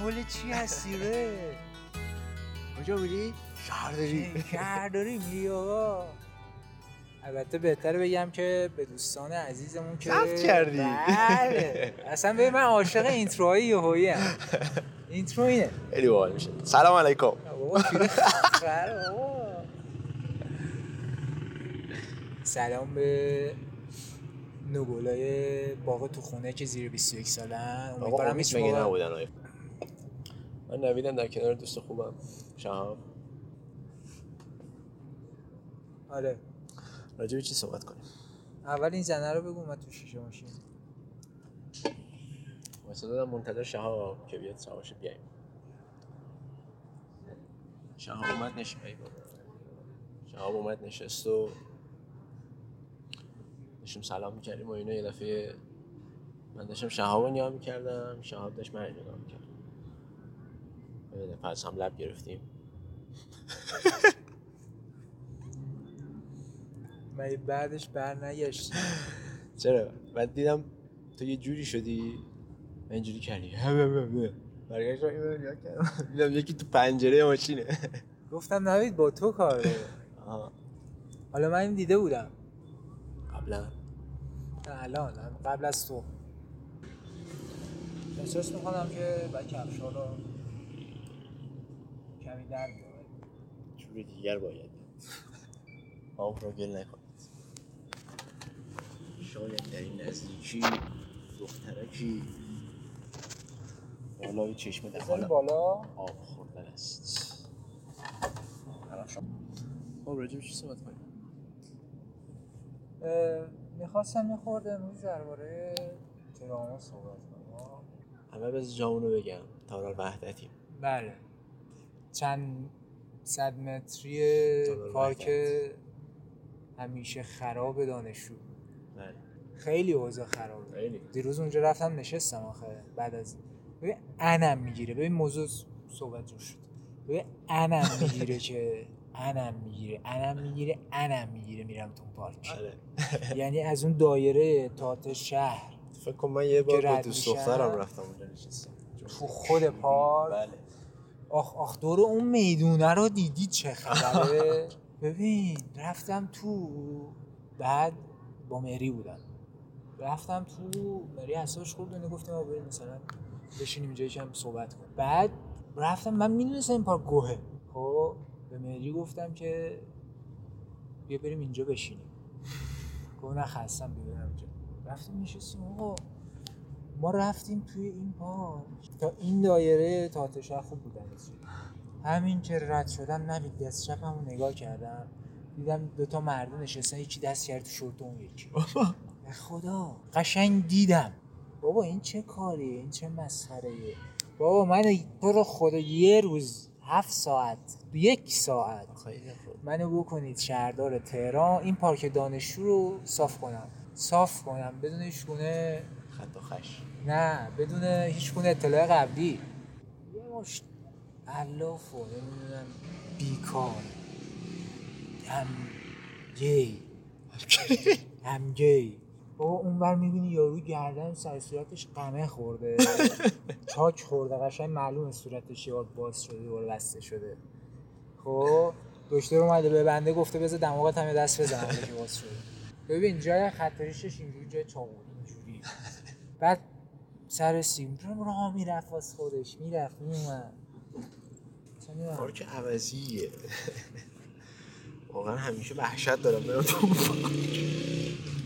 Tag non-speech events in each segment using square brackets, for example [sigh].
دنبال چی هستی ره کجا بودی؟ شهرداری. شهرداری میری آقا. البته بهتره بگم که به دوستان عزیزمون که ضبط کردی. بله. اصلا ببین من عاشق اینتروهای یهویی ام. اینترو اینه خیلی باحال میشه. سلام علیکم. بابا بابا. سلام به نگولای باغ تو خونه که زیر 21 سالن امیدوارم امید هیچ موقع نبودن آقا؟ من نویدم در کنار دوست خوبم. شهاب. آره. راجع به چی صحبت کنیم؟ اول این زنه رو بگو من تو شیشه ماشین. واسه دادم منتظر شهاب که بیاد سوارش بیایم. شهاب اومد نشست. شهاب اومد نشست و داشتیم سلام می‌کردیم و اینا یه دفعه من داشتم شهاب رو نگاه می‌کردم شهاب داشت من نگاه می‌کرد. هم لب گرفتیم. من بعدش بر نگشت چرا؟ بعد دیدم تو یه جوری شدی من اینجوری کردی. [laughs] کردم. دیدم یکی تو پنجره ماشینه. گفتم نوید با تو کار حالا من این دیده بودم. قبلا. نه الان قبل از تو. احساس می‌کنم که باید کفشا رو در بیاره جور دیگر باید. آب را گل نکنید. شاید در این نزدیکی دخترکی بالای چشم حال بالا. آب خوردن است. خب راجع به چی صحبت کنیم؟ می‌خواستم میخورده امروز درباره تراما صحبت کنم. همه بز جامونو بگم. تارال وحدتیم. بله. چند صد متری پارک همیشه خراب دانشجو. خیلی اوضاع خرابه خیلی. دیروز اونجا رفتم نشستم آخه بعد از ببین انم می‌گیره. ببین موضوع صحبت جور شد. ببین انم می‌گیره که انم می‌گیره. انم می‌گیره انم می‌گیره میرم تو اون پارک. بله یعنی از اون دایره تاعت شهر. فکر کنم من یه بار با دوست. دخترم رفتم اونجا نشستم. تو خود پارک. بله. آخ آخ دور اون می‌دونه رو دیدی چه خبره؟ [laughs] ببین رفتم تو بعد با مری بودم. رفتم تو مری اصابش خورد و گفتم ما بریم مثلا بشینیم اینجا یکم صحبت کنیم. بعد رفتم من می‌دونستم این پارک گوهه. خب به مری گفتم که بیا بریم اینجا بشینیم. گفت نه خستم بیا بریم اینجا. رفتیم نشستیم آقا ما رفتیم توی این پارک. تا این دایره تاتشا خوب بودن. همین که رد شدم نبید دست چپم رو نگاه کردم. دیدم دوتا مرد نشستن یکی دست کرد تو شورت اون یکی. به خدا. قشنگ دیدم. بابا این چه کاریه این چه مسخره بابا من تو رو خدا یه روز هفت ساعت یک ساعت خیلی خوب منو بکنید شهردار تهران. این پارک دانشجو رو صاف کنم. صاف کنم بدون هیچ گونه خط و خش. نه بدون هیچ گونه اطلاع قبلی. یه مش علاف و نمی‌دونم بیکار. هم گی. هم گی. بابا اونور می‌بینی یارو گردن سر صورتش قمه خورده. [laughs] چاک خورده قشنگ معلومه صورتش یه باز شده بار بسته شده. خب دکتر اومده به بنده گفته بذار دماغت هم دست بزنم که باز شده. ببین جای خطریشش اینجوری جای چاقو اینجوری. بعد سر سیم. راه می‌رفت واس خودش می‌رفت میومد نمی‌دونم. پارک عوضیه. واقعا همیشه وحشت دارم برم تو.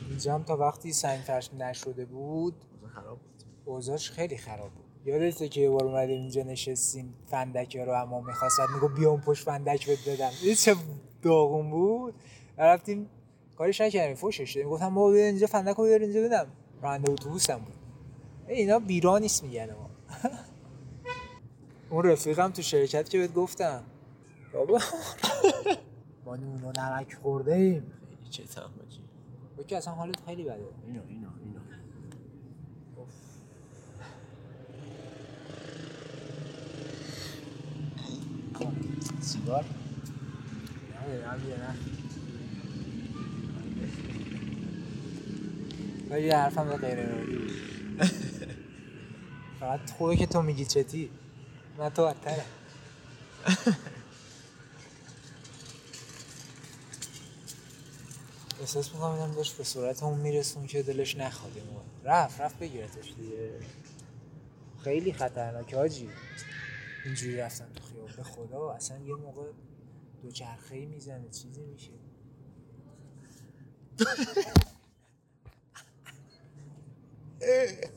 اینجا هم تا وقتی سنگ فرش نشده بود خراب بود. اوضاعش خیلی خراب بود. یادته که یه بار اومدیم اینجا نشستیم فندک رو اما می‌خواست میگو بیا اون پشت فندک بهت بدم. این چه داغون بود؟ رفتیم کارش نکردیم فوشش دادیم. گفتم بابا بیا اینجا فندک رو بیار اینجا بدم. راننده اتوبوسم بود. اینا بیرا نیست میگن ما. اون رفیقم تو شرکت که بهت گفتم. بابا. ما نون و نمک خورده ایم خیلی چه تحمجی که اصلا حالت خیلی بده. اینا اینا اینا. سیگار؟ نه نه ولی حرفم به غیر ارادی بود فقط خوبه که تو میگی چتی من تو بدترم احساس می‌کنم اینم داشت به صورت اون میرسون که دلش نخواد. رفت رفت بگیرتش دیگه. خیلی خطرناکه حاجی اینجوری رفتن تو خیابون. به خدا اصلا یه موقع دو چرخه می‌زنه چیزی میشه. [laughs]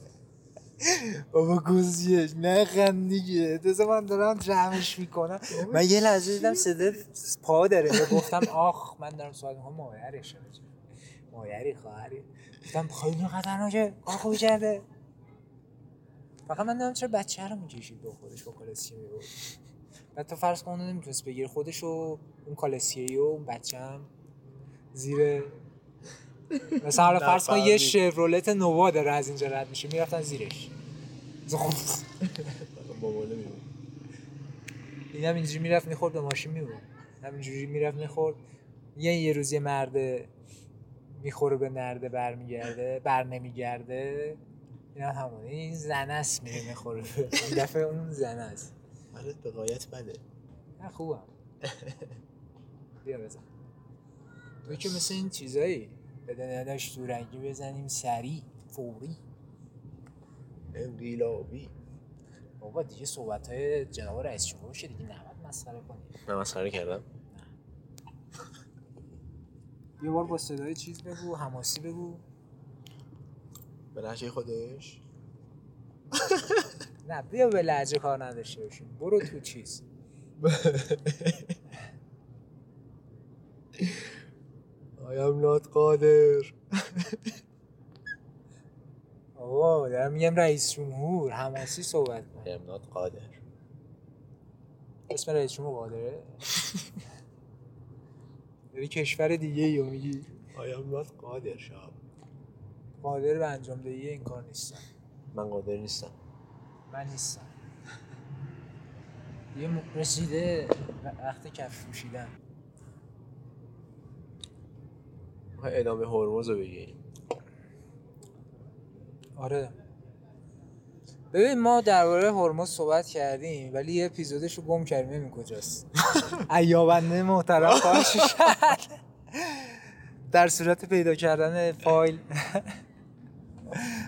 بابا گوزیش نخند دیگه. تازه من دارم جمعش می‌کنم. من یه لحظه دیدم صدا پا داره. و گفتم آخ من دارم سوال می‌کنم. مادرش مادری خواهری. گفتم خیلی خطرناکه کار خوبی کرده. فقط من نمی‌دونم چرا بچه رو می‌کشید با خودش با کالسیه میبود بعد تو فرض کن نمی‌تونست بگیره. خودش و اون کالسیه و اون بچه هم زیر مثلا حالا فرض کن یه شورولت نووا داره از اینجا رد میشه می‌رفتن زیرش. میمون اینم اینجوری می‌رفت می‌خورد به ماشین میمون همینجوری می‌رفت می‌خورد. یه یه روز یه مرده می‌خوره به نرده برمیگرده بر نمیگرده. این هم همونه این زنه است میره می‌خوره. این دفعه اون زنه است. حالت به قایت بده. نه خوبم. [laughs] بیا بزن. توی که مثل این چیزایی. بده نداشت تو رنگی بزنیم سریع فوری. انقلابی. بابا دیگه صحبت های جناب رئیس جمهور شه دیگه نباید مسخره کنیم. من مسخره کردم. یه بار با صدای چیز بگو حماسی بگو. به لحجه خودش؟ [laughs] نه بیا به لحجه کار نداشته باشیم. برو تو چیز. [laughs] I am not قادر. [laughs] آقا دارم میگم رئیس جمهور حماسی صحبت کن. I am not قادر. اسم رئیس جمهور قادره؟ داری [laughs] کشور دیگه ایو میگی؟ I am not قادر شاب قادر به انجام دهی این کار نیستم. من قادر نیستم. من نیستم. یه رسیده وقت کف پوشیدن می‌خوای ادامه هرمز رو بگیم آره. ببین ما درباره هرمز صحبت کردیم ولی یه اپیزودش رو گم کردیم. ببین کجاست. ایابنده محترم خواهش کرد در صورت پیدا کردن فایل.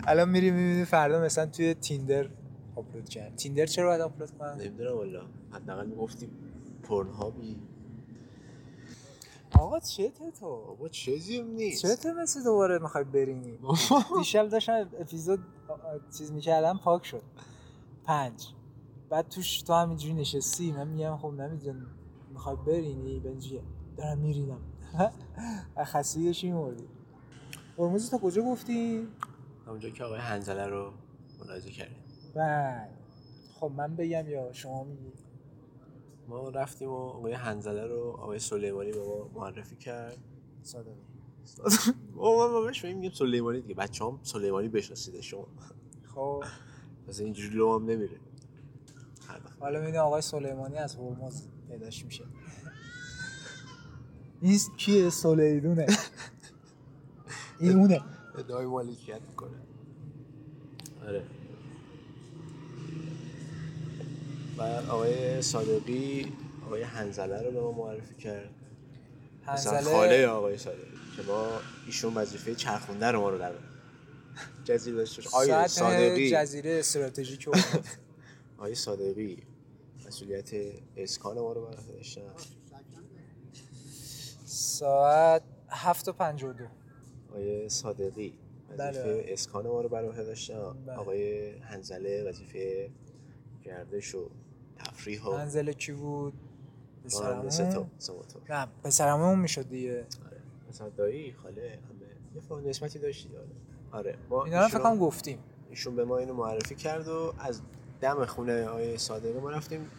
الان میری می‌بینی فردا مثلا توی تیندر آپلود کرد تیندر چرا باید آپلود کنم نمی‌دونم والا. حداقل می‌گفتی پرنهابی آقا چته تو؟ بابا چیزی هم نیست. چته مثل دوباره می‌خوای برینی؟ دیشب داشتم اپیزود چیز می‌کردم پاک شد. پنج. بعد توش تو همینجوری نشستی من میگم خب نمی‌دونم می‌خوای برینی؟ بنجی. دارم میرینم. [laughs] از خستگی داشتی میمردی. هرمز تا کجا گفتی؟ همونجا که آقای هنزله رو ملاحظه کردیم. بله. خب من بگم یا شما میگی؟ ما رفتیم و آقای هنزله رو آقای سلیمانی به ما معرفی کرد. صادقی ما ما بهش میگیم سلیمانی دیگه. بچه هم سلیمانی بشناسیده شما. خب. مثلا اینجوری لو هم نمیره. حالا می‌بینی آقای سلیمانی از هرمز پیداش میشه. این کیه سلیدونه؟ [laughs] این اونه ادعای مالکیت می‌کنه. آره. و آقای صادقی آقای هنزله رو به ما معرفی کرد. هنزله خاله آقای صادقی که ما ایشون وظیفه چرخونده رو ما رو در جزیره آقای صادقی. جزیره استراتژیک آقای [laughs] صادقی مسئولیت اسکان ما رو بر عهده داشتن ساعت هفت و پنج و دو. آقای صادقی وظیفه بله. اسکان ما رو بر عهده داشتن. بله. آقای هنزله وظیفه گردش و تفریح و منزل کی بود؟ سه پسرمون نه پسرمون می‌شد دیگه. آره. مثلا دایی خاله همه. یه نسبتی داشتی آره. آره ما اینا فکر کنم گفتیم. ایشون به ما اینو معرفی کرد و از دم خونه آقای صادقی ما رفتیم.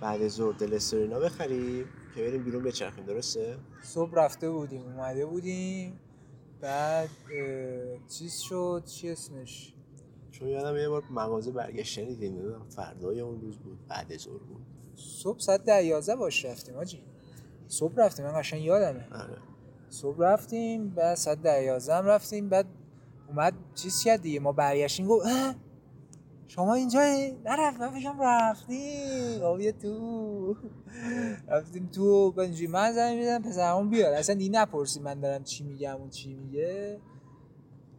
بعد ظهر دلسترینا بخریم که بریم بیرون بچرخیم درسته؟ صبح رفته بودیم اومده بودیم. بعد چیز شد چی اسمش؟ چون یادم یه بار مغازه برگشتنی دیدیم نمی‌دونم فردای اون روز بود بعد ظهر بود. صبح ساعت ده یازده باش رفتیم آجی. صبح رفتیم من قشنگ یادمه. آره. صبح رفتیم بعد ساعت ده یازده هم رفتیم بعد اومد چیز کرد دیگه ما برگشتیم گفت شما اینجا نرفت من فکرم رفتیم آبی تو. رفتیم تو بعد اینجوری من زنگ میدم پسرمون بیاد اصلا دی نپرسی من دارم چی میگم اون چی میگه.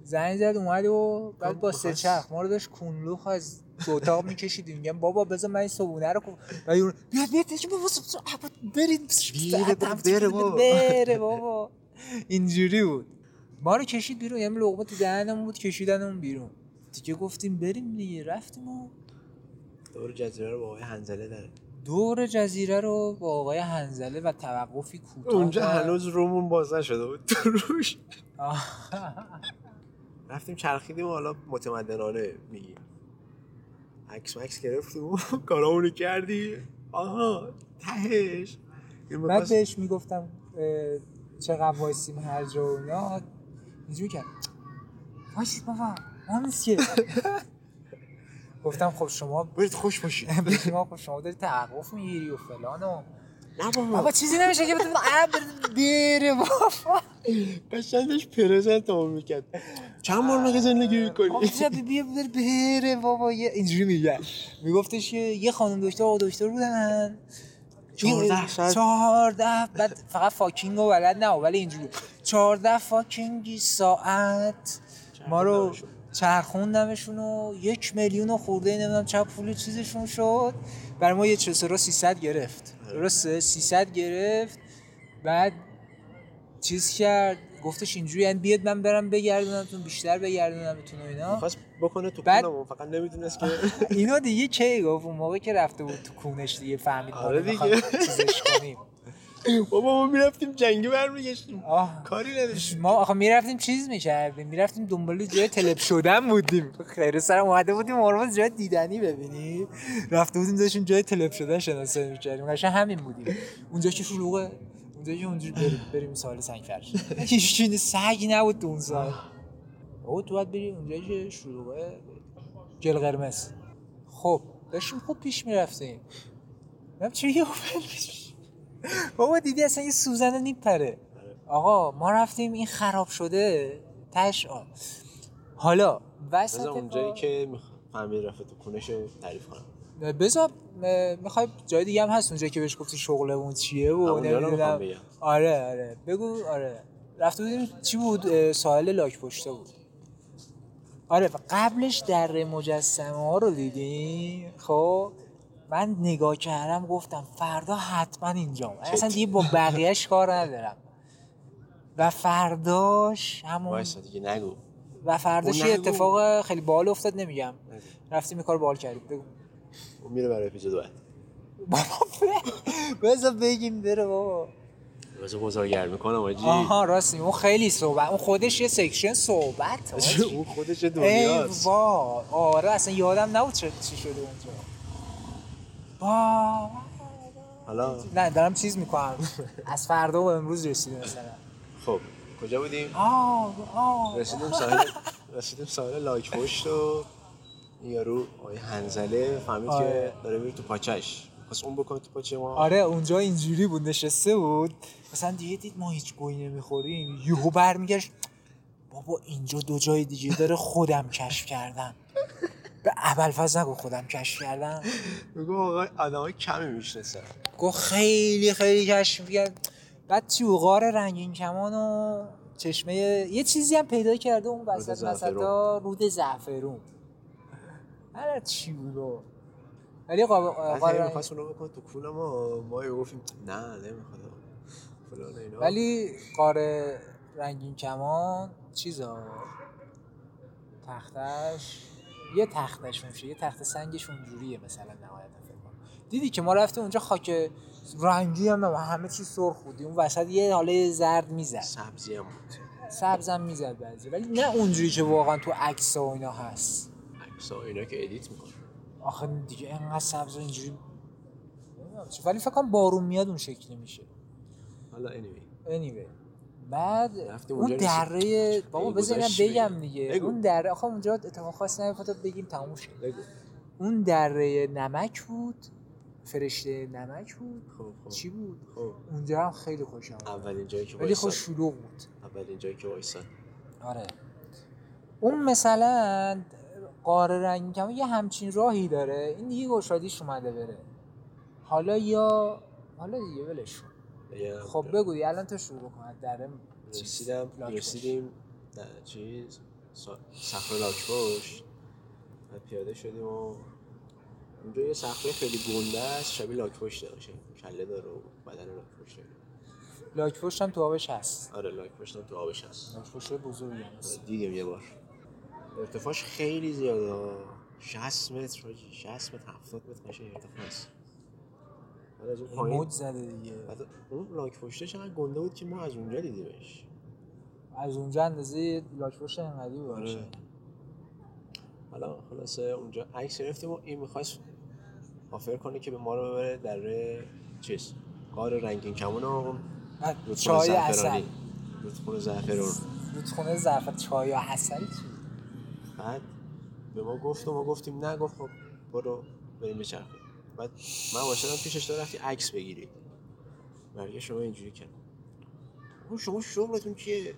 زنگ زد اومد و بعد با سه چرخ ما رو داشت کونلوخ از تو اتاق میکشیدیم. میگم بابا بذار من این صبونه رو کن یورو بیاد بیاد بیاد بابا برید بره بابا. بره بابا. اینجوری بود. ما رو کشید بیرون. یه لقمه تو دهنمون بود کشیدنمون بیرون. دیگه گفتیم بریم دیگه. رفتیم و دور جزیره رو با آقای هنزله داره. دور جزیره رو با آقای هنزله و توقفی کوتاه اونجا هنوز رومون باز نشده بود. [laughs] تو روش. رفتیم چرخیدیم و حالا متمدنانه میگیم. عکس مکس گرفتیم و [laughs] کارامونو کردی. آها تهش. بعد بهش می‌گفتم چقدر وایسیم هر جا و اینا. اینجوری کرد. وایسید بابا که. [laughs] گفتم خب شما برید خوش باشید. [laughs] ما خب شما داری توقف می‌گیری و فلان و نه بابا. بابا چیزی نمیشه که بتونم بره بابا. قشنگ داشت پرزنت همون می‌کرد. چند بار مگه زندگی می‌کنی؟ بیا بیا بره بابا یه اینجوری میگه میگفتش که یه خانم دکتر و دکتر بودن. چهارده ساعت. چهارده بعد فقط فاکینگ و بلد نه ولی اینجوری. چهارده فاکینگی ساعت ما رو چرخوندمشون. چرخوندمشون و یک میلیون و خورده نمی‌دونم چه پول چیزشون شد. برای ما یه چسرا 300 گرفت. درسته؟ 300 گرفت. بعد چیز کرد؟ گفتش اینجوری یعنی بیاد من برم بگردونمتون بیشتر بگردونمتون و اینا. می‌خواست بکنه تو بعد- کونمون فقط نمی‌دونست که [laughs] اینو دیگه کی گفت؟ اون موقع که رفته بود تو کونش دیگه فهمید ما آره دیگه. چیزش کنیم. [laughs] بابا ما می‌رفتیم جنگی برمیگشتیم. کاری نداشتیم. ما آخه می‌رفتیم چیز می‌کردیم. می‌رفتیم دنبال جای تلپ شدن بودیم. خیلی سر اومده بودیم هرمز جای دیدنی ببینی رفته بودیم داشتیم جای تلپ شدن شناسایی می‌کردیم. قشنگ همین بودیم. اونجا که شلوغه. اونجا که اونجوری بریم بریم سال سنگ فرش هیچ سگی نبود تو اون سال او تو باید بری اونجا که شلوغه گل قرمز خب داشتیم خوب پیش می‌رفتیم من چه یه بابا دیدی اصلا یه سوزن نیپره آقا ما رفتیم این خراب شده تش. حالا وسط اونجایی که فهمید رفته تو کونش رو تعریف کنم بذار می‌خوای جای دیگه هم هست اونجایی که بهش گفتی شغلمون چیه؟ و نمی‌دونم. آره آره. بگو آره. رفته بودیم چی بود؟ ساحل لاک پشته بود. آره و قبلش در مجسمه ها رو دیدیم. خب من نگاه کردم گفتم فردا حتما اینجا اصلا دیگه با بقیهش کار ندارم. و فرداش همون دیگه نگو. و فرداش اون یه. اتفاق خیلی باحال افتاد نمیگم. رفتیم کار باحال کردیم. بگو. اون میره برای اپیزود بعد. بابا بذار بگیم بره بابا. واسه بزرگرد می‌کنم آجی. آها راستی اون خیلی صحبت اون خودش یه سکشن صحبت حاجی. [laughs] اون خودش ای دنیاست. وا آره اصلا یادم نبود چه چی شده اونجا. با حالا؟ نه دارم چیز می‌کنم. از فردا و امروز رسیده مثلا. خب کجا بودیم؟ آه آه. رسیدیم ساحل رسیدیم ساحل لاک پشت و یارو آقای هنزله فهمید آره. که داره میره تو پاچش خواست اون بکنه تو پاچه ما. آره اونجا اینجوری بود نشسته بود. مثلا دیگه دید ما هیچ گویی نمی‌خوریم. یهو برمیگشت. بابا اینجا دو جای دیگه داره خودم کشف کردم. به اول نگو خودم کشف کردم. میگو آقا آدم کمی می‌شناسن. گفت خیلی خیلی کشف کرد. بعد چوغار رنگین کمان و چشمه یه چیزی هم پیدا کرده اون وسط. وسطا رود زعفرون. هر چی بود. و- ولی قاب- هی می‌خواست اونو بکنه تو کونه ما ما گفتیم نه نمی‌خواد. فلان اینا. ولی قاره رنگین کمان چیزا؟ تختش. یه تختش میشه یه تخت سنگش اونجوریه مثلا نهایتا فکر کنم. دیدی که ما رفتیم اونجا خاک رنگی هم نه، همه چی سرخ بودی اون وسط یه حاله زرد می‌زد. سبزی هم بود. سبزم می‌زد بعضی. ولی نه اونجوری که واقعا تو عکس و اینا هست. عکسا اینا که ادیت می‌کنه. آخه دیگه انقدر سبز اینجوری. ولی فکر کنم بارون میاد اون شکلی میشه. حالا anyway. Anyway. بعد اون دره بابا گذاشت بگم. دیگه. اون دره آخه اونجا اتفاق خاصی نمیفته بگیم تموم شد. بگو. اون دره نمک بود فرشته نمک بود. خب خب. چی بود؟ خب. اونجا هم خیلی خوشم اومد. اولین جایی که ولی خب وایساد. شلوغ بود. اولین جایی که وایساد. آره. اون مثلا قاره رنگین کمون یه همچین راهی داره. این دیگه گشادیش اومده بره. حالا یا حالا دیگه ولش خب بگو الان تو شروع کن. چیز، رسیدم. رسیدیم در چیز صخره لاکپشت و پیاده شدیم و اونجا یه صخره خیلی گنده است. شبیه لاکپشت باشه. کله داره و بدن لاکپشت داره لاک پشت هم تو آبش هست. آره لاکپشت هم تو آبش هست. لاک پشت بزرگی هست. دیدیم یه بار. ارتفاعش خیلی زیاده. 60 متر حاجی 60 متر 70 متر قشنگ ارتفاع است. بعد از اون پایین مد زده دیگه. بعد اون لاک پشته چقدر گنده بود که ما از اونجا دیدیمش. از اونجا اندازه لاک پشت انقدی باشه آره. حالا خلاصه اونجا عکس گرفتیم و این می‌خواست آفر کنه که به ما رو ببره در چیز قار رنگین کمون و چای اصل رودخونه زعفران. رودخونه زعفر چای عسل چی؟ بعد به ما گفت و ما گفتیم نه گفت خب برو بریم بچرخیم بعد من واسه پیشش تو رفتی عکس بگیری. برگه شما اینجوری کرد "آقا شما شغلتون چیه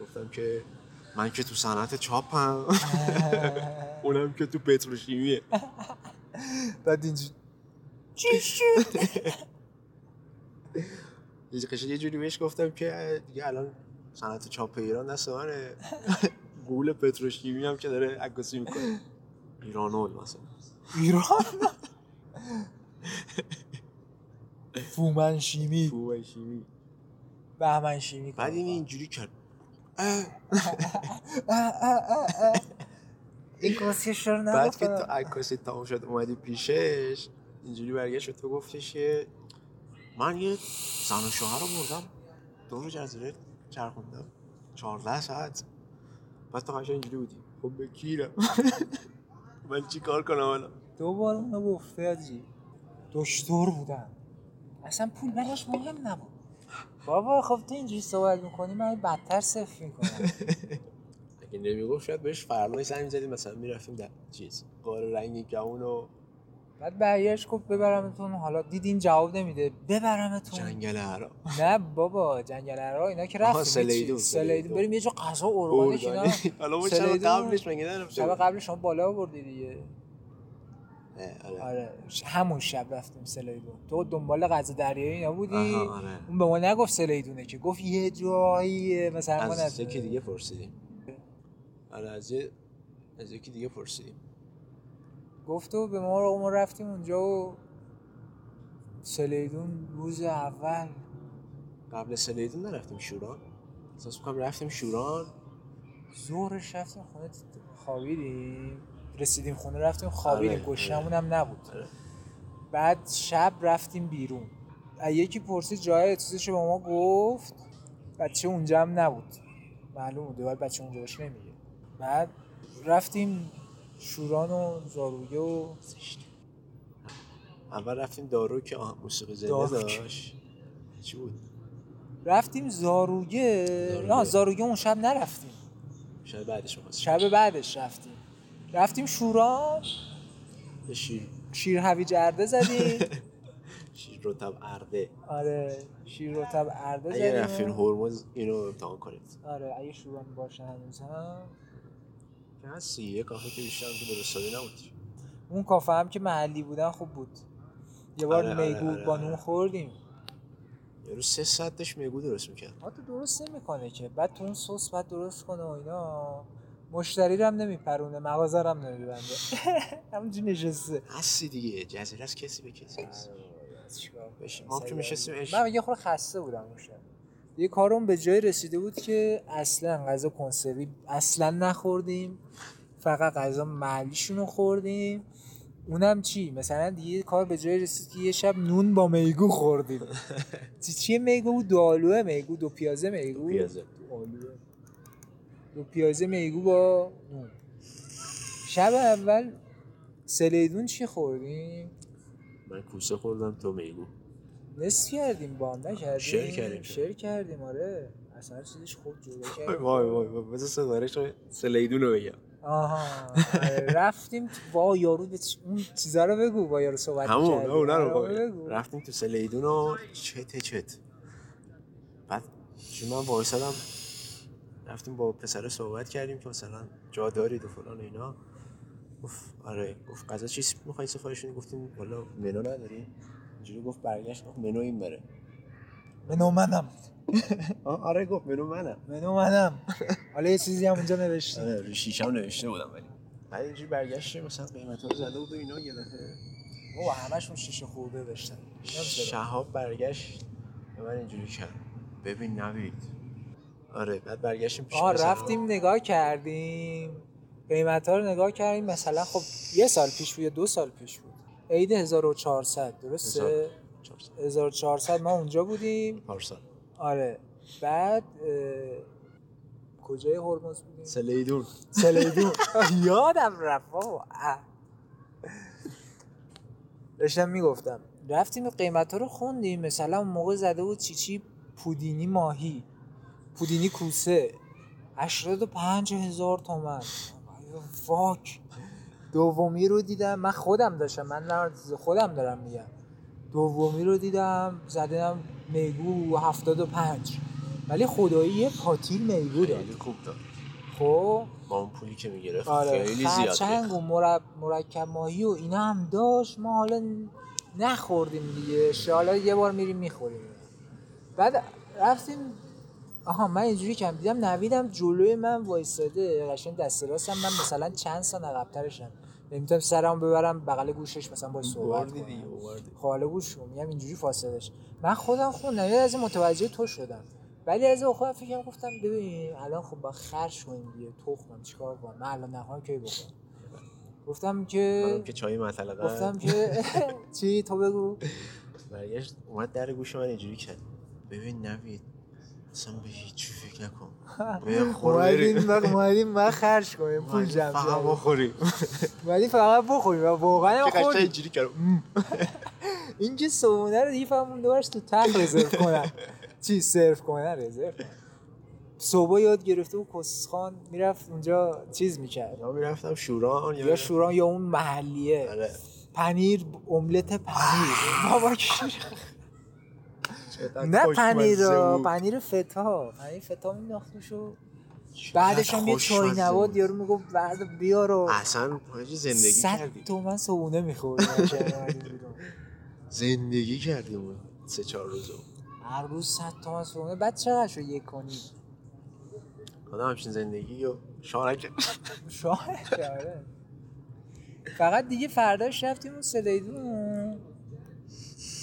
گفتم که من که تو صنعت چاپم. [laughs] اونم که تو پتروشیمیه. بعد اینجوری چی شد؟ [laughs] یه جوری بهش گفتم که دیگه الان صنعت چاپ ایران دست منه. [laughs] گول پتروشیمی هم که داره عکاسی می‌کنه. ایرانول مثلا. ایران؟ [laughs] فومن شیمی فومن شیمی بهمن شیمی بعد این اینجوری کرد. این کاسیش رو بعد که تو عکاسی تمام شد اومدی پیشش اینجوری برگشت تو گفتش که من یه زن و شوهر رو بردم. دور جزیره چرخوندم. چهارده ساعت. بعد تو قشنگ اینجوری بودی؟ خب به کیرم. [laughs] من چی کار کنم الان؟ دو بار اونو گفته آجی. دکتر بودم. اصلا پول براش مهم نبود. بابا خب تو اینجوری صحبت می‌کنی من بدتر صفر می‌کنم. [laughs] اگه نمی‌گفت شاید بهش فرمای زنگ می‌زدیم مثلا می‌رفتیم در چیز قار رنگی گمون و بعد برگشت گفت ببرمتون. حالا دیدین جواب نمیده. ببرمتون. جنگل عرا نه بابا جنگل را اینا که رفتیم. سلیدون، سلیدون. بریم یه جا غذا ارگانیک اینا. حالا ما شب. قبلش مگه نرفته شب بود؟ قبل شما بالا بردی دیگه. آره. آره. همون شب رفتیم سلیدون. تو دنبال غذا دریایی اینا بودی؟ آها، آره. اون به ما نگفت سلیدونه که. گفت یه جاییه مثلا ما از یکی دیگه پرسیدیم. آره از یکی دیگه پرسیدیم. گفت و به ما رو ما رفتیم اونجا و سلیدون روز اول. قبل سلیدون نرفتیم شوران؟ احساس می‌کنم رفتیم شوران. ظهرش رفتیم خونه خوابیدیم رسیدیم خونه رفتیم خوابیدیم آره، گشنمون هم نبود. آره. بعد شب رفتیم بیرون. یکی پرسید جای اتوزش با ما گفت. بچه اونجا هم نبود. معلوم بوده باید بچه اونجا باشه نمیگه. بعد رفتیم شوران و زارویه و اول رفتیم دارو که آه موسیقی زنده. داشت. چی بود؟ رفتیم زارویه. نه زارویه اون شب نرفتیم. شاید بعدش اومد شب بعدش رفتیم. رفتیم شوران. شیر. شیر هویج ارده زدیم. [laughs] شیر رتب ارده آره شیر رطب ارده اگه زدیم. رفتین هرمز اینو امتحان کنید. آره اگه شوران باشه هنوز هم که هستی یه کافه که بیشتر که درستابی نبود. اون کافه هم که محلی بودن خوب بود. یه بار آره، آره، میگو آره، با آره. نون خوردیم. یه روز سه ساعت داشت میگو درست می‌کرد. تو درست نمی‌کنه که. بعد تو اون سس بعد درست کنه و اینا. مشتری رو هم نمیپرونه مغازه رو هم نمیبنده. [laughs] همونجوری نشسته. هستی دیگه. جزیره از کسی به کسی نیست. ما که میشستیم من یه خورده خسته بودم اون شب. یه کارم به جای رسیده بود که اصلا غذا کنسروی اصلا نخوردیم. فقط غذا محلیشون رو خوردیم. اونم چی؟ مثلا دیگه کار به جای رسید که یه شب نون با میگو خوردیم. [laughs] چی چیه میگو؟ بود؟ دو آلوه میگو. دو پیازه میگو. پیازه. دو آلوه. دو پیازه میگو با نون. شب اول سلیدون چی خوردیم؟ من کوسه خوردم تو میگو. نصف کردیم با هم نکردیم شیر کردیم. شیر. کردیم آره. اصلا چیزش خوب جدا کردیم. وای وای وای بذار سفارش رو سلیدون رو بگم. آها. آره. رفتیم تو- با یارو اون چیزا رو بگو با یارو صحبت همون آره، رو بگو. بگم. رفتیم تو سلیدون و چت چت. بعد چون من وایسادم رفتیم با پسر صحبت کردیم که مثلا جا دارید و فلان اینا. گفت آره. گفت غذا چی می‌خوای سفارش گفتیم والا منو نداری اینجوری گفت برگشت گفت منو این بره. منو منم. [laughs] آره گفت منو منم. منو منم. حالا یه چیزی هم اونجا نوشتی. آره روی شیشم نوشته بودم ولی. بعد اینجوری برگشت مثلا قیمت ها رو زده بود و اینا یه دفعه. بابا همشون شیشه خورده داشتن. شهاب برگشت. به من اینجوری کرد. ببین نوید. آره بعد برگشتیم پیش آه. رفتیم نگاه کردیم. قیمت ها رو نگاه کردیم. مثلا خب یه سال پیش بود یا دو سال پیش بود. عید 1400 درسته؟ 1400. 1400 ما اونجا بودیم. پارسال آره. بعد کجای هرمز بودیم؟ سلیدون. سلیدون. [laughs] یادم رفت بابا. داشتم می‌گفتم رفتیم قیمت ها رو خوندیم. مثلا اون موقع زده بود چی چی؟ پودینی ماهی. پودینی کوسه. 85 هزار تومن. فاک دومی رو دیدم. من خودم داشتم من خودم دارم میگم. دومی رو دیدم زدم میگو 75 ولی خدایی یه پاتیل میگو داد. خیلی خوب داد. خب؟ با اون پولی که می‌گرفت آره خیلی زیاد. و مرب... مرکب ماهی و اینا هم داشت. ما حالا نخوردیم دیگه. حالا یه بار میریم می‌خوریم. بعد رفتیم. آها من اینجوری کم دیدم نویدم جلوی من وایساده. قشنگ دست راستم. من مثلا چند سال عقب‌ترشم. نمی‌تونم سرم ببرم بغل گوشش مثلا با صحبت کنم. بردی خاله گوش کن میگم اینجوری فاصله داشت من خودم خوندم یه از این متوجه تو شدم. ولی از خودم فکرم گفتم ببین الان خب با خرج کنیم دیگه تخمم چیکار کنم؟ من الان نهار کی بخورم؟ گفتم که که چای مطلقه گفتم که [laughs] چی؟ تو بگو. برگشت اومد در گوش من اینجوری کرد. ببین نوید اصلا به هیچ فکر نکن. [laughs] به خور اومدیم اومدیم من خرج کنیم پول جمع فقط. بخوریم. [laughs] ولی فقط بخوریم و واقعا هم که قشنگ خوردیم. اینجوری کرد. [laughs] این که صبحونه رو دیگه فهمون دوبارش تو تخت رزرو کنن چی سرو کنن رزرو صبح یاد گرفته و کسخان می‌رفت اونجا چیز می‌کرد. یا می‌رفتم شوران یا شوران یا اون محلیه. آره. پنیر املت پنیر. بابا نه پنیر. پنیر فتا. پنیر فتا مینداختوش و بعدش هم یه چای نواد. یارو می‌گفت برد بیار و اصلا حاجی زندگی صد کردیم تومن صبحونه می‌خورد [laughs] زندگی کردیم سه چهار روزو هر روز صد تومن صبحونه. بعد چقدر شد یک کنی آدم همچین زندگی و شارک [laughs] آره. فقط دیگه فرداش رفتیم اون سلیدون.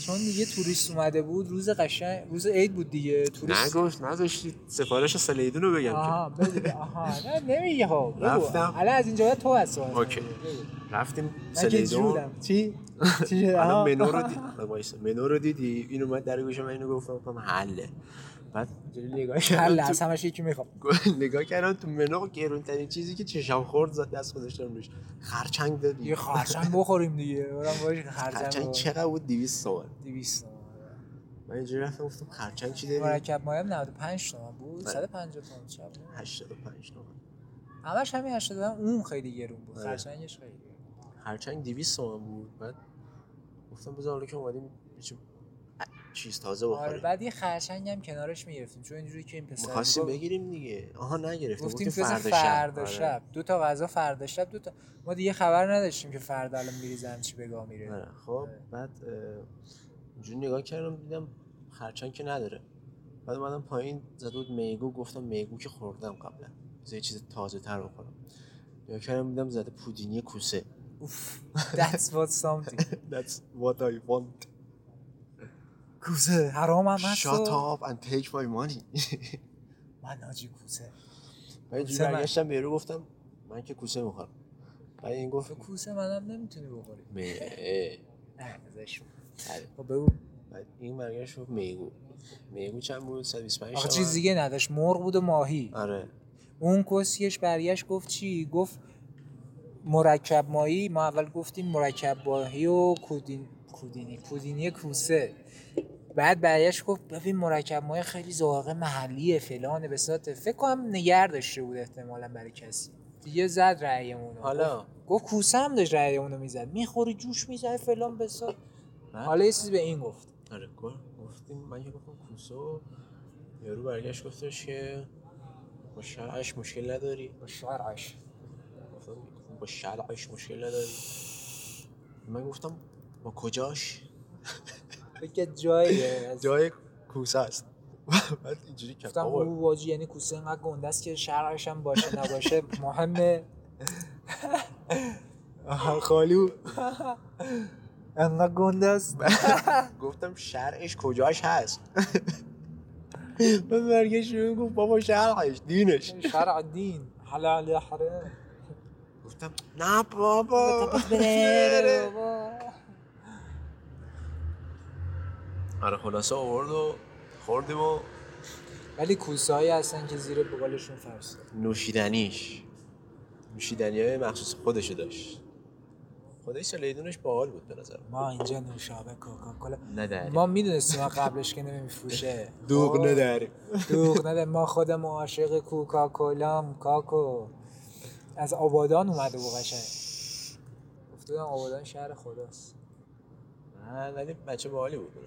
چون دیگه توریست اومده بود روز قشنگ روز عید بود دیگه توریست نگفت نذاشتی سفارش سلیدون رو بگم آها بگو آها نه نمیگه بگو. رفتم. الان از اینجا تو سوال اوکی. رفتیم سلیدون چی. [laughs] الان منو رو [laughs] دید. منو رو دیدی؟ این اومد در گوش من اینو گفتم گفتم حله. بعد نگاه کردم از تو- همش یکی می‌خوام. [laughs] نگاه کردم تو منو گرون ترین چیزی که چشم خورد زد دست گذاشتم روش. خرچنگ دادی. یه خرچنگ بخوریم دیگه. برام باش خرچنگ. چقدر بود؟ 200 تومن 200 تومن. من اینجوری رفتم گفتم خرچنگ چی داری؟ مرکب مایم 95 تومن بود. بله. 150 تومن چه بود. 85 تومن همش همین 80 تومن اون خیلی گرون بود. آره. خرچنگش خیلی گرون. خرچنگ 200 تومن بود. بعد گفتم بذار حالا که اومدیم چیز تازه آره بخوریم. بعد یه خرچنگ هم کنارش می‌گرفتیم چون اینجوری که این پسر می‌خواستیم بگیریم دیگه. آها نگرفتیم گفتیم فردا فردا شب. آره. دو تا غذا فردا شب دو تا ما دیگه خبر نداشتیم که فردا الان میریزم چی بگاه میره. آره خب بعد اه، اینجوری نگاه کردم دیدم خرچنگ که نداره. بعد اومدم پایین زده بود میگو گفتم میگو که خوردم قبلا. یه چیز تازه تر بخورم. نگاه کردم دیدم زده پودینی کوسه. [laughs] that's what something. [laughs] That's what I want. کوسه حرام هم هست Shut و- up and take my money. [laughs] من آجی کوسه من اینجوری کوسه من. برگشتم به رو گفتم من که کوسه می‌خورم. بعد این گفت تو کوسه منم نمی‌تونی بخوری. می نه ازش بله. خب بگو. بعد این برگشت گفت میگو. میگو چند بود؟ 125 آخه تومن. چیز دیگه نداشت. مرغ بود و ماهی. آره. اون کسیش برگشت گفت چی؟ گفت مرکب ماهی ما اول گفتیم مرکب ماهی و کودین کودینی. پودینی کوسه. بعد برگشت گفت ببین مرکب ماهی خیلی ذائقه محلیه فلانه بساطه. فکر کنم نگر داشته بود احتمالا برای کسی. دیگه زد رأیمون. حالا؟ گفت- کوسه هم داشت رأیمون می‌زد. می‌خوری جوش می‌زد فلان بعد حالا یه چیزی به این گفت. آره گفت- گفتیم من که گفتم کوسو یارو برگشت گفتش که با شرعش مشکل نداری. با شرعش. با شرعش مشکل نداری. من گفتم با کجاش؟ [laughs] جاییه از- جای کوسه است. [laughs] بعد اینجوری کرد. گفتم او واجی یعنی کوسه اینقدر گنده است که شرعش هم باشه نباشه مهمه. [laughs] خالی بود. انقدر گنده است. گفتم شرعش کجاش هست؟ من برگشت رو گفت بابا شرعش دینش. شرع دین. حلال حرام؟ گفتم نه بابا بره بابا. آره خلاصه آورد و خوردیم و ولی کوسه هایی هستن که زیر بغلشون فرسته نوشیدنیش. نوشیدنی های مخصوص خودشو داشت. خدای سلیدونش باحال بود به نظر ما اینجا نوشابه کوکاکولا نداریم ما می‌دونستیم قبلش که نمیفروشه. دوغ؟ نداریم. دوغ نده ما خودمون عاشق کوکاکولام کاکو. از آبادان اومده بود قشنگ. گفته بودم آبادان شهر خداست. نه ولی بچه باحالی بود به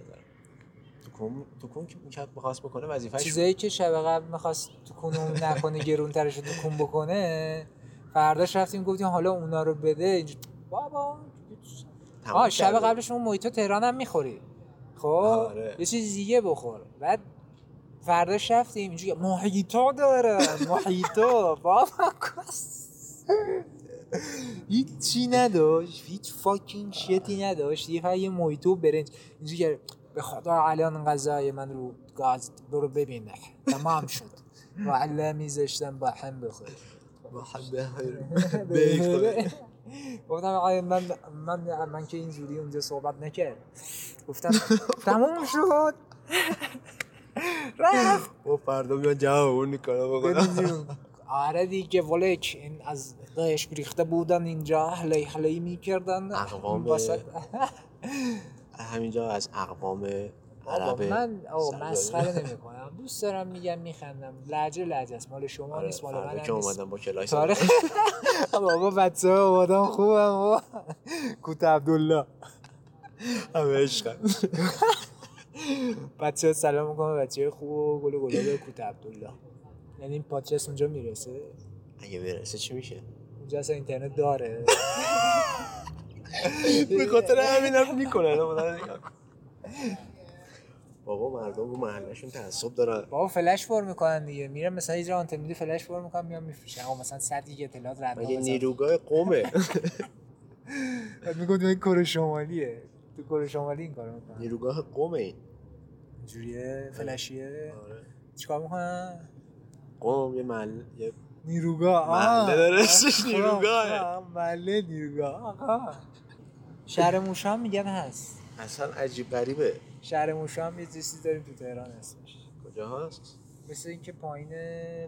تو کن تو کن که می‌کرد بخواست بکنه وظیفه‌ش بود. چیزایی که شب قبل می‌خواست تو کنون نکنه گرونترش رو تو کون بکنه فرداش رفتیم گفتیم حالا اونا رو بده. اینجا بابا آه شب. قبلش اون مویتو تهران هم می‌خوری. خب آره. یه چیز دیگه بخور. بعد فرداش رفتیم اینجوری موهیتو داره موهیتو بابا کس. هیچی نداشت هیچ فاکینگ شیتی نداشت. یه یه مویتو و برنج. اینجوری که به خدا الان غذای من رو گاز برو ببینه تمام شد. و علا میذاشتم با هم بخور [laughs] گفتم آقای من من من که اینجوری اونجا صحبت نکرد گفتم تموم شد. [laughs] رفت. و فردا میان جواب اون ببینیم. آره دیگه ولک این از قش ریخته بودن اینجا هلی هلی می‌کردن. اقوام [laughs] همینجا از اقوام عرب من آه. مسخره نمی کنم دوست دارم میگم میخندم. لهجه لهجه است. مال شما آره، نیست مال من که اومدم با کلاس [laughs] تاریخ بابا بچه ها آدم خوبم بابا کوت عبدالله. همه عشقن. [laughs] بچه سلام می‌کنم بچه خوب گل و گلاب کوت عبدالله. یعنی این پادکست اونجا می‌رسه؟ اگه برسه چی میشه؟ اونجا اصلا اینترنت داره. [laughs] به خاطر همینم می‌کنن بابا مردم رو محلشون تعصب دارن. بابا فلش پر می‌کنن دیگه. میرن مثلا یه آنتن میدی فلش پر می‌کنن میان میفروشن. آقا مثلا 100 گیگ اطلاعات رندوم مگه. نیروگاه قومه؟ [laughs] بعد میگم این کره شمالیه. تو کره شمالی این کارو می‌کنن. نیروگاه قومه. این اینجوریه فلشیه. آره. چیکار می‌کنن؟ قوم یه محل یه نیروگاه آه. محله داره. اسمش. آه، محله نیروگاه آقا شهر موشا هم میگن هست. اصلا عجیب غریبه. شهر موشا هم یه چیزی داریم تو تهران اسمش. کجا هست؟ مثل اینکه پایین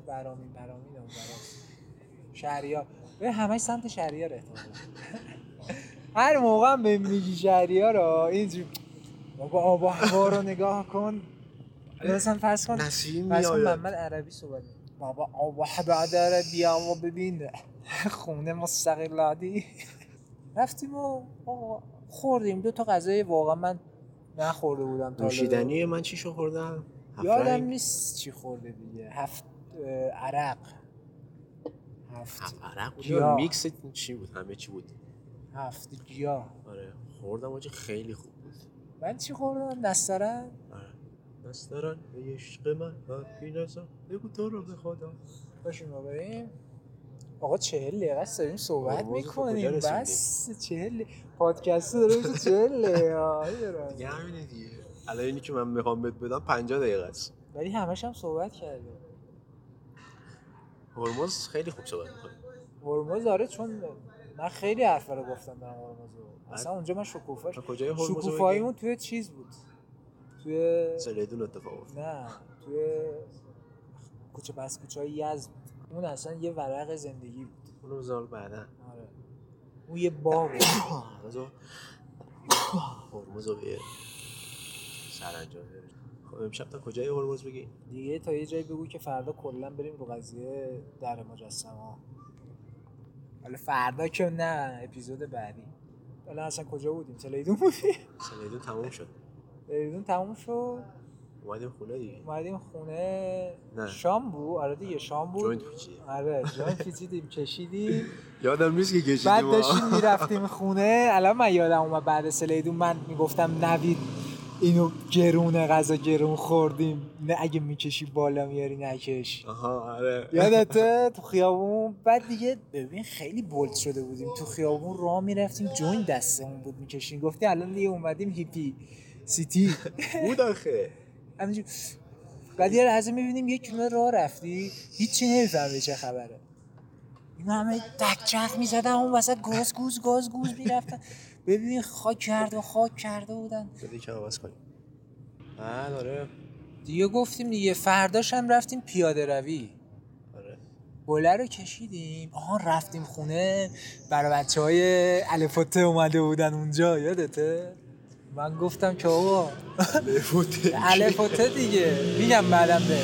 برامین برامین اون براست شهریار. به همه سمت شهریار [laughs] هر موقع هم به میگی شهریار رو اینجوری. بابا آب و هوا رو نگاه کن. مثلا فرض کن نسیم میآید. محمد عربی صحبت. بابا و هوا داره بیا و ببین. [laughs] خونه مستقلاتی [laughs] رفتیم و خوردیم. دو تا غذای واقعا من نخورده بودم تا. نوشیدنی من چی شو خوردم یادم؟ نیست چی خورده دیگه. هفت عرق. هفت عرق؟ بود. یا میکس چی بود؟ همه چی بود؟ هفت گیاه. آره خوردم آجی خیلی خوب بود. من چی خوردم؟ نسترن. آره. دست دارن به عشق من. حرفی نزن بگو تو رو به خدا. باشیم ما بریم آقا چهل دقیقه است داریم صحبت می‌کنیم؟ بس چهل پادکست داره میشه چهل [laughs] دیگه همینه دیگه. الان اینی که من می‌خوام بهت بدم 50 دقیقه است. ولی همش هم صحبت کرده هرمز خیلی خوب صحبت می‌کنه. هرمز داره چون من خیلی حرفا رو گفتم در هرمز رو. اصلا اونجا من شکوفاش رو شکوفاییمون توی چیز بود. توی زلیدون اتفاق نه توی کوچه پس کوچه های یزد. اون اصلا یه ورق زندگی بود. اونو بذار بعدا. آره. اون یه باغ بود. هرمز رو به سرانجام. خب امشب تا کجای هرمز بگی دیگه تا یه جایی بگو که فردا کلا بریم رو قضیه در مجسمه. حالا فردا که نه اپیزود بعدی. حالا اصلا کجا بودیم؟ تلیدون بودیم. سلیدون تموم شد. تلیدون تموم شد. اومدیم خونه دیگه. اومدیم خونه. نه. شام بود؟ آره دیگه شام بود. جوینت پیچیدیم. آره جوینت پیچیدیم کشیدیم. [laughs] یادم نیست که کشیدیم بعد. داشتیم می‌رفتیم خونه. الان من یادم اومد بعد سلیدون من می‌گفتم نوید اینو گرونه غذا گرون خوردیم. نه اگه می‌کشی بالا میاری نکش. آها آره. یادته؟ [laughs] تو خیابون. بعد دیگه ببین خیلی بولد شده بودیم. تو خیابون راه می‌رفتیم جوین دستمون بود می‌کشیم. گفتی الان دیگه اومدیم هیپی. سیتی. بود آخه بعد یه لحظه می‌بینیم یک کیلومتر راه رفتی. هیچی نمی‌فهمی چه خبره. اینا همه دکچرخ می‌زدن اون وسط گاز گوز گاز گوز می‌رفتن. ببین خاک کرده و خاک کرده بودن. بده که عوض کنیم. آره دیگه گفتیم دیگه. فرداش هم رفتیم پیاده روی. آره. گله رو کشیدیم. آها رفتیم خونه. برای بچه های الفوته اومده بودن اونجا. یادته؟ من گفتم که آقا الفوته دیگه. میگم بعدم به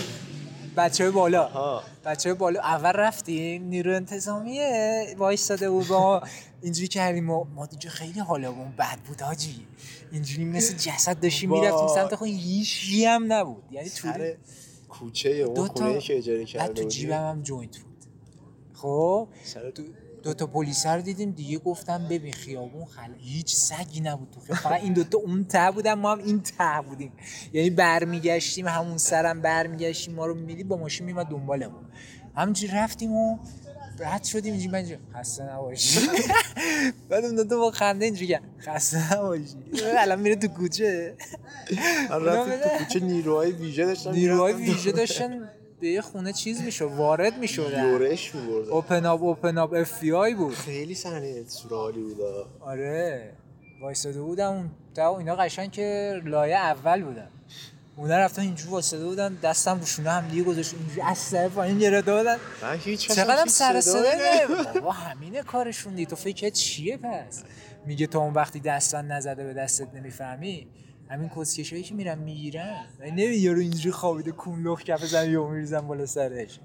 بچه بالا. ها بچه بالا. اول رفتیم نیرو انتظامیه. وایستاده بود با اینجوری کردیم ما, ما دیگه خیلی حالمون بد بود حاجی اینجوری مثل جسد داشتیم. می‌رفتیم سمت خود هیچی هم نبود. یعنی تو کوچه اون خونه که اجاره بعد کرده تو جیبم هم جوینت بود. خب؟ سر دو, دو تا پلیس رو دیدیم دیگه گفتم ببین خیابون خل هیچ سگی نبود تو خیابون. فقط این دوتا اون ته بودن ما هم این ته بودیم. یعنی برمیگشتیم همون سرم برمیگشتیم ما رو می‌دید با ماشین میومد دنبالمون. همینجوری رفتیم و رد شدیم اینجوری. من اینجوری خسته نباشی. [laughs] بعد اون دوتا با خنده اینجوری کرد خسته نباشی. الان میره تو کوچه. من اینا تو. کوچه نیروهای ویژه داشتن نیروهای ویژه داشتن به یه خونه چیز می‌شد وارد می‌شدن. یورش می‌بردن. open up open up FBI بود. خیلی صحنه سورئالی بود. آره. وایساده بودم اون تا اینا قشنگ که لایه اول بودن. اونا رفتن اینجور وایساده بودن دستم رو شونه هم دیگه گذاشت. اینجوری از سر پایین گرفته بودن من هیچ کس چقدر هیچ سر صدا بابا همینه کارشون دی تو فکر چیه پس؟ میگه تا اون وقتی دستان نزده به دستت نمی‌فهمی همین کسکشایی که میرن می‌گیرن نمی یارو اینجوری خوابیده کونلخ کف زمین و میریزن بالا سرش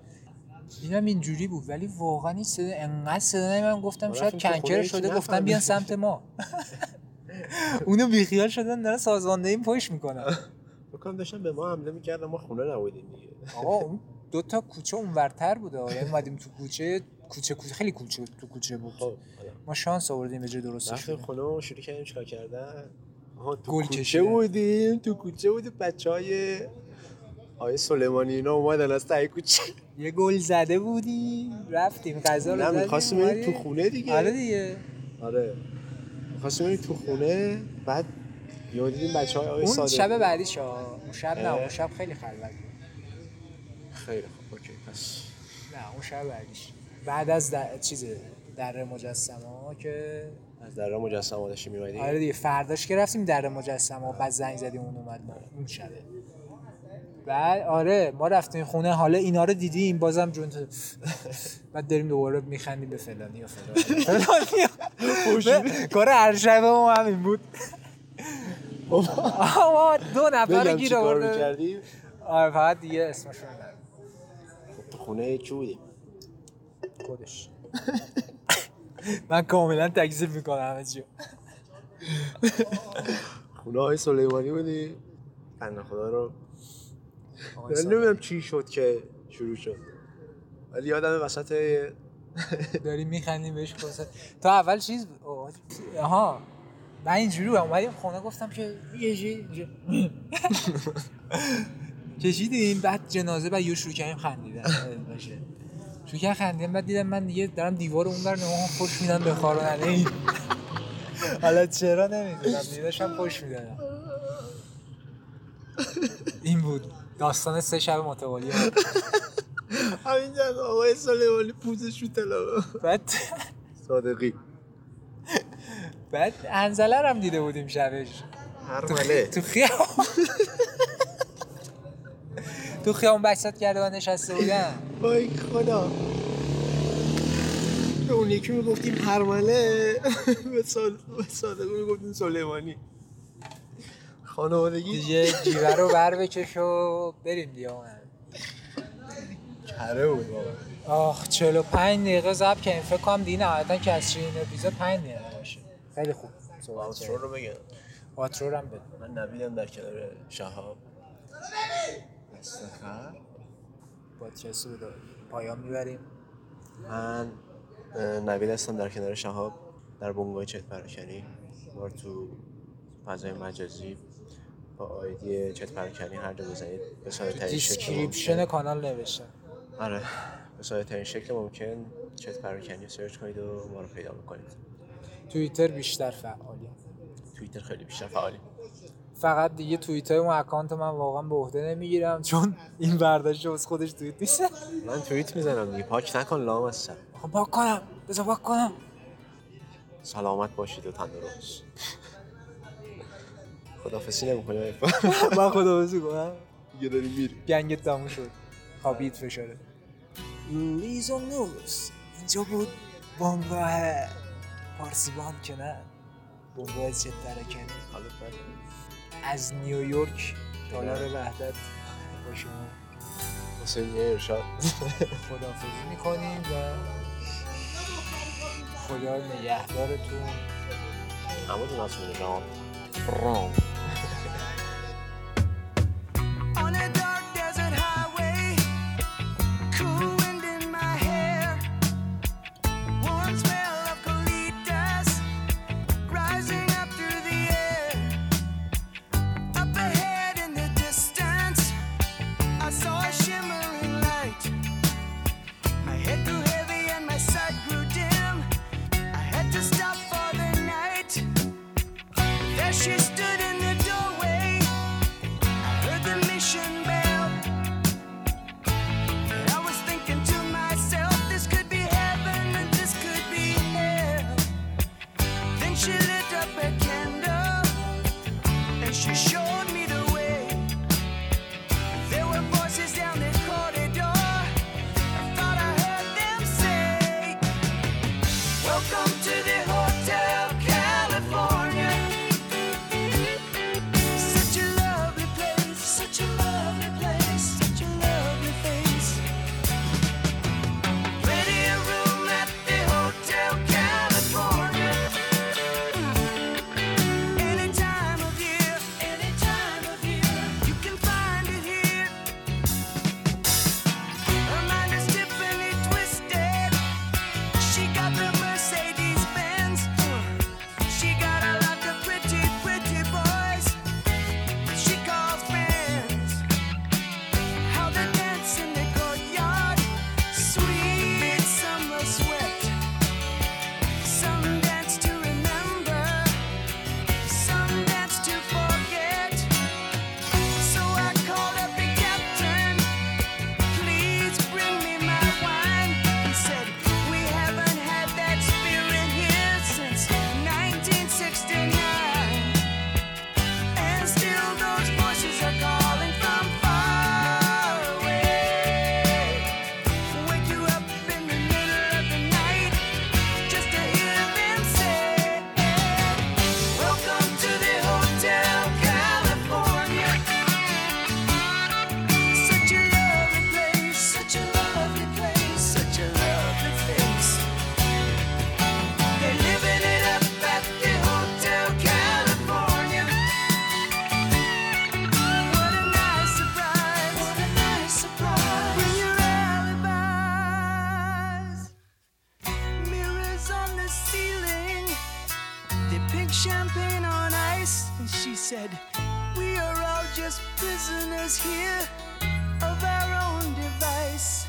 اینم اینجوری بود ولی واقعا این صدا انقدر صدا من گفتم شاید کنکر شده گفتم بیان. سمت ما اونو بیخیال شدن دارن سازماندهی پشت می‌کنن بکنم داشتن به ما حمله می‌کردن ما خونه نبودیم دیگه آقا اون دو تا کوچه اونورتر بود آقا. یعنی اومدیم تو کوچه کوچه کوچه خیلی کوچه تو کوچه بود خب. ما شانس آوردیم به جای درستش. خونه شروع کردیم چیکار کردن تو گل کوچه. بودیم تو کوچه بودیم بچه های آیه سلیمانی اینا اومدن از تای کوچه یه گل زده بودیم رفتیم غذا رو نه زدیم می‌خواستیم بریم. تو خونه دیگه آره دیگه آره می‌خواستیم بریم تو خونه بعد یهو دیدیم بچه های آیه اون صادقی. شب بعدیش ها اون شب نه. اون شب خیلی خلوت بود خیلی خوب اوکی پس نه اون شب بعدیش بعد از در... چیز در مجسمه ها که از در مجسمه داشتیم میمدیم آره دیگه فرداش که رفتیم در مجسمه بعد زنگ زدیم اون اومد ما اون شبه بعد آره ما رفتیم خونه حالا اینا رو دیدیم بازم جون تو. [laughs] بعد داریم دوباره میخندیم به فلانی و فلانی. [laughs] کار هر شب ما همین بود. آه، دو نفر گیر چی می‌کردیم؟ آره فقط دیگه اسمش رو خونه کی بودیم؟ خودش. [laughs] من کاملا تکذیب می‌کنم همه چیو خونه های سلیمانی بودیم بنده خدا رو. نمی‌دونم چی شد که شروع شد. ولی یادم وسط داریم میخندیم بهش خلاصه تا اول چیز آها. من اینجوری اومدیم خونه گفتم که یه. [laughs] کشیدیم بعد جنازه بعد یه شروع کردیم خندیدن. شروع کردم خندیدن بعد دیدم من دیگه دارم دیوار اونور نمام خوش میدم به خارانه این حالا چرا نمی‌دونم دیگه داشتم خوش می‌دادم. این بود. داستان سه شب متوالی. همین جد آقای سلیمانی پوزش رو طلا بعد صادقی. بعد انزله هم دیده بودیم شبش. هر تو, تو خیابون. تو خیابون بسات کرده و نشسته بودن. وای خدا. به اون یکی می‌گفتیم هرمله به صاد- به صادقی می‌گفتیم سلیمانی. خانوادگی. دیگه جیوه رو بر بکش و بریم دیگه کره بود آخ 45 دقیقه ضبط کردیم. فکر کنم دیگه نهایتا که از چین اپیزود 5 دقیقه باشه. خیلی خوب. آترو. رو بگم. آترو رو هم بده من نبیدم در کنار شهاب. استخر؟ پادکست رو به پایان می‌بریم؟ من نوید هستم در کنار شهاب در بنگاه چت پراکنی بار تو فضای مجازی با آیدی چت پراکنی هر جا بزنید. به ساده ترین شکل description ممکن. کانال نوشتم آره. به ساده ترین شکل ممکن چت پراکنی رو سرچ کنید و ما رو پیدا می‌کنید توییتر بیشتر فعالیم توییتر خیلی بیشتر فعالی فقط دیگه توییتر و اکانت من واقعا به عهده نمی‌گیرم چون این برداشت از خودش توییت نیست. من توییت می‌زنم دیگه. پاک نکن لام از سر. خب پاک کنم. بذار پاک کنم. سلامت باشید و تندرست. خدافسی نمی‌کنی [laughs] من خدا کنم. دیگه داری میری. گنگت تموم شد. خوابید فشاره. لیزون نوز. اینجا بود. بنگاه پارسیبان که نه. بنگاه چه ترکنی حالا از نیویورک تالار وحدت. با شما. حسین یه ارشاد. خدافزی می‌کنیم و خدا نگهدارتون. اما دو نصف رام. رام prisoners here of our own device.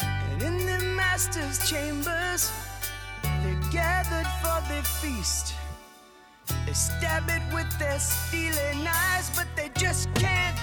And in the master's chambers, they're gathered for the feast. They stab it with their steely knives, but they just can't